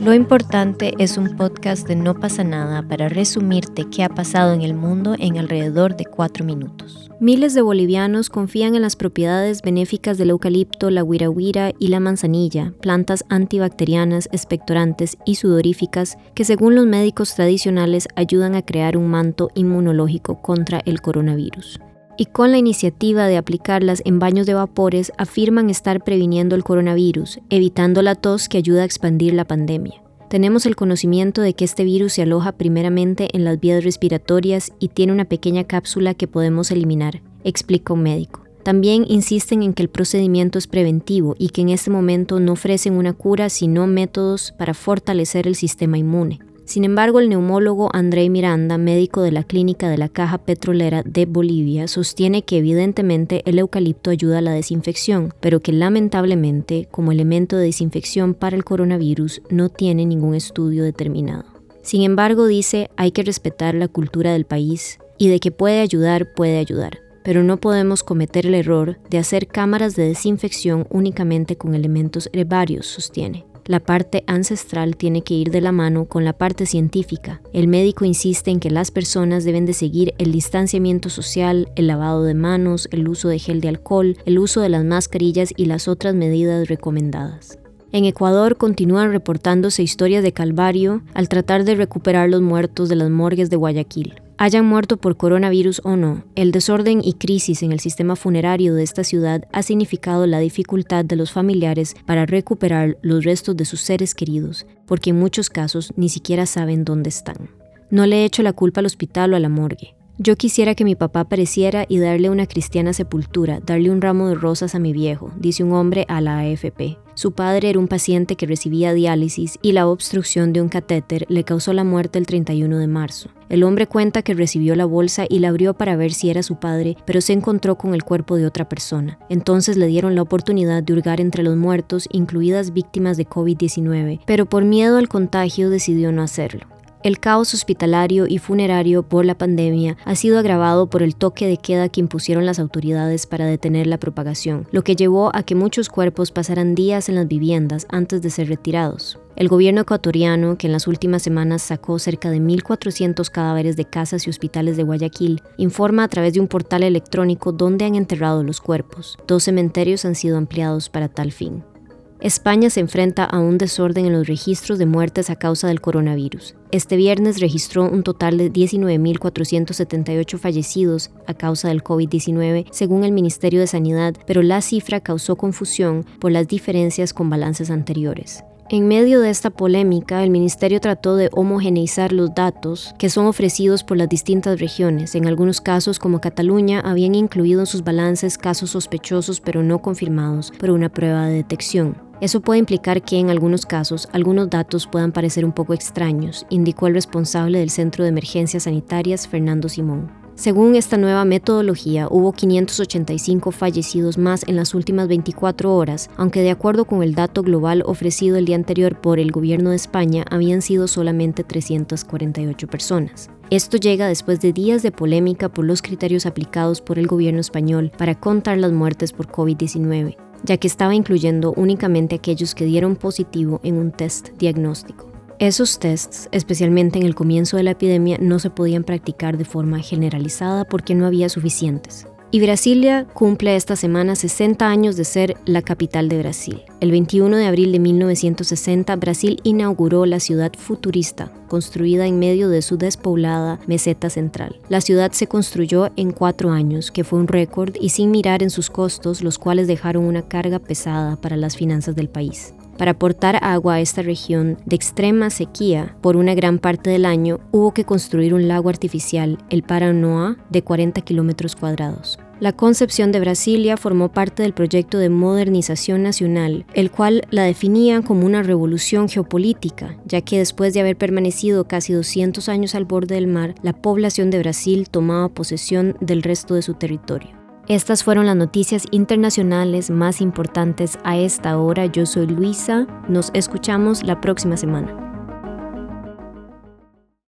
Lo importante es un podcast de No pasa nada para resumirte qué ha pasado en el mundo en alrededor de cuatro minutos. Miles de bolivianos confían en las propiedades benéficas del eucalipto, la huirahuira y la manzanilla, plantas antibacterianas, expectorantes y sudoríficas que según los médicos tradicionales ayudan a crear un manto inmunológico contra el coronavirus y con la iniciativa de aplicarlas en baños de vapores afirman estar previniendo el coronavirus, evitando la tos que ayuda a expandir la pandemia. Tenemos el conocimiento de que este virus se aloja primeramente en las vías respiratorias y tiene una pequeña cápsula que podemos eliminar, explica un médico. También insisten en que el procedimiento es preventivo y que en este momento no ofrecen una cura sino métodos para fortalecer el sistema inmune. Sin embargo, el neumólogo André Miranda, médico de la clínica de la Caja Petrolera de Bolivia, sostiene que evidentemente el eucalipto ayuda a la desinfección, pero que lamentablemente, como elemento de desinfección para el coronavirus, no tiene ningún estudio determinado. Sin embargo, dice, hay que respetar la cultura del país y de que puede ayudar, puede ayudar pero no podemos cometer el error de hacer cámaras de desinfección únicamente con elementos herbarios, sostiene. La parte ancestral tiene que ir de la mano con la parte científica. El médico insiste en que las personas deben de seguir el distanciamiento social, el lavado de manos, el uso de gel de alcohol, el uso de las mascarillas y las otras medidas recomendadas. En Ecuador continúan reportándose historias de calvario al tratar de recuperar los muertos de las morgues de Guayaquil hayan muerto por coronavirus o no, el desorden y crisis en el sistema funerario de esta ciudad ha significado la dificultad de los familiares para recuperar los restos de sus seres queridos, porque en muchos casos ni siquiera saben dónde están. No le he hecho la culpa al hospital o a la morgue. Yo quisiera que mi papá apareciera y darle una cristiana sepultura, darle un ramo de rosas a mi viejo, dice un hombre a la AFP. Su padre era un paciente que recibía diálisis y la obstrucción de un catéter le causó la muerte el 31 de marzo. El hombre cuenta que recibió la bolsa y la abrió para ver si era su padre, pero se encontró con el cuerpo de otra persona. Entonces le dieron la oportunidad de hurgar entre los muertos, incluidas víctimas de COVID-19, pero por miedo al contagio decidió no hacerlo. El caos hospitalario y funerario por la pandemia ha sido agravado por el toque de queda que impusieron las autoridades para detener la propagación, lo que llevó a que muchos cuerpos pasaran días en las viviendas antes de ser retirados. El gobierno ecuatoriano, que en las últimas semanas sacó cerca de 1.400 cadáveres de casas y hospitales de Guayaquil, informa a través de un portal electrónico dónde han enterrado los cuerpos. Dos cementerios han sido ampliados para tal fin. España se enfrenta a un desorden en los registros de muertes a causa del coronavirus. Este viernes registró un total de 19.478 fallecidos a causa del COVID-19, según el Ministerio de Sanidad, pero la cifra causó confusión por las diferencias con balances anteriores. En medio de esta polémica, el ministerio trató de homogeneizar los datos que son ofrecidos por las distintas regiones. En algunos casos, como Cataluña, habían incluido en sus balances casos sospechosos pero no confirmados por una prueba de detección. Eso puede implicar que en algunos casos algunos datos puedan parecer un poco extraños, indicó el responsable del Centro de Emergencias Sanitarias, Fernando Simón. Según esta nueva metodología, hubo 585 fallecidos más en las últimas 24 horas, aunque de acuerdo con el dato global ofrecido el día anterior por el gobierno de España, habían sido solamente 348 personas. Esto llega después de días de polémica por los criterios aplicados por el gobierno español para contar las muertes por COVID-19 ya que estaba incluyendo únicamente aquellos que dieron positivo en un test diagnóstico. Esos tests, especialmente en el comienzo de la epidemia, no se podían practicar de forma generalizada porque no había suficientes. Y Brasilia cumple esta semana 60 años de ser la capital de Brasil. El 21 de abril de 1960, Brasil inauguró la ciudad futurista, construida en medio de su despoblada meseta central. La ciudad se construyó en cuatro años, que fue un récord, y sin mirar en sus costos, los cuales dejaron una carga pesada para las finanzas del país. Para aportar agua a esta región de extrema sequía por una gran parte del año, hubo que construir un lago artificial, el Paranoá, de 40 kilómetros cuadrados. La concepción de Brasilia formó parte del proyecto de modernización nacional, el cual la definía como una revolución geopolítica, ya que después de haber permanecido casi 200 años al borde del mar, la población de Brasil tomaba posesión del resto de su territorio. Estas fueron las noticias internacionales más importantes a esta hora. Yo soy Luisa, nos escuchamos la próxima semana.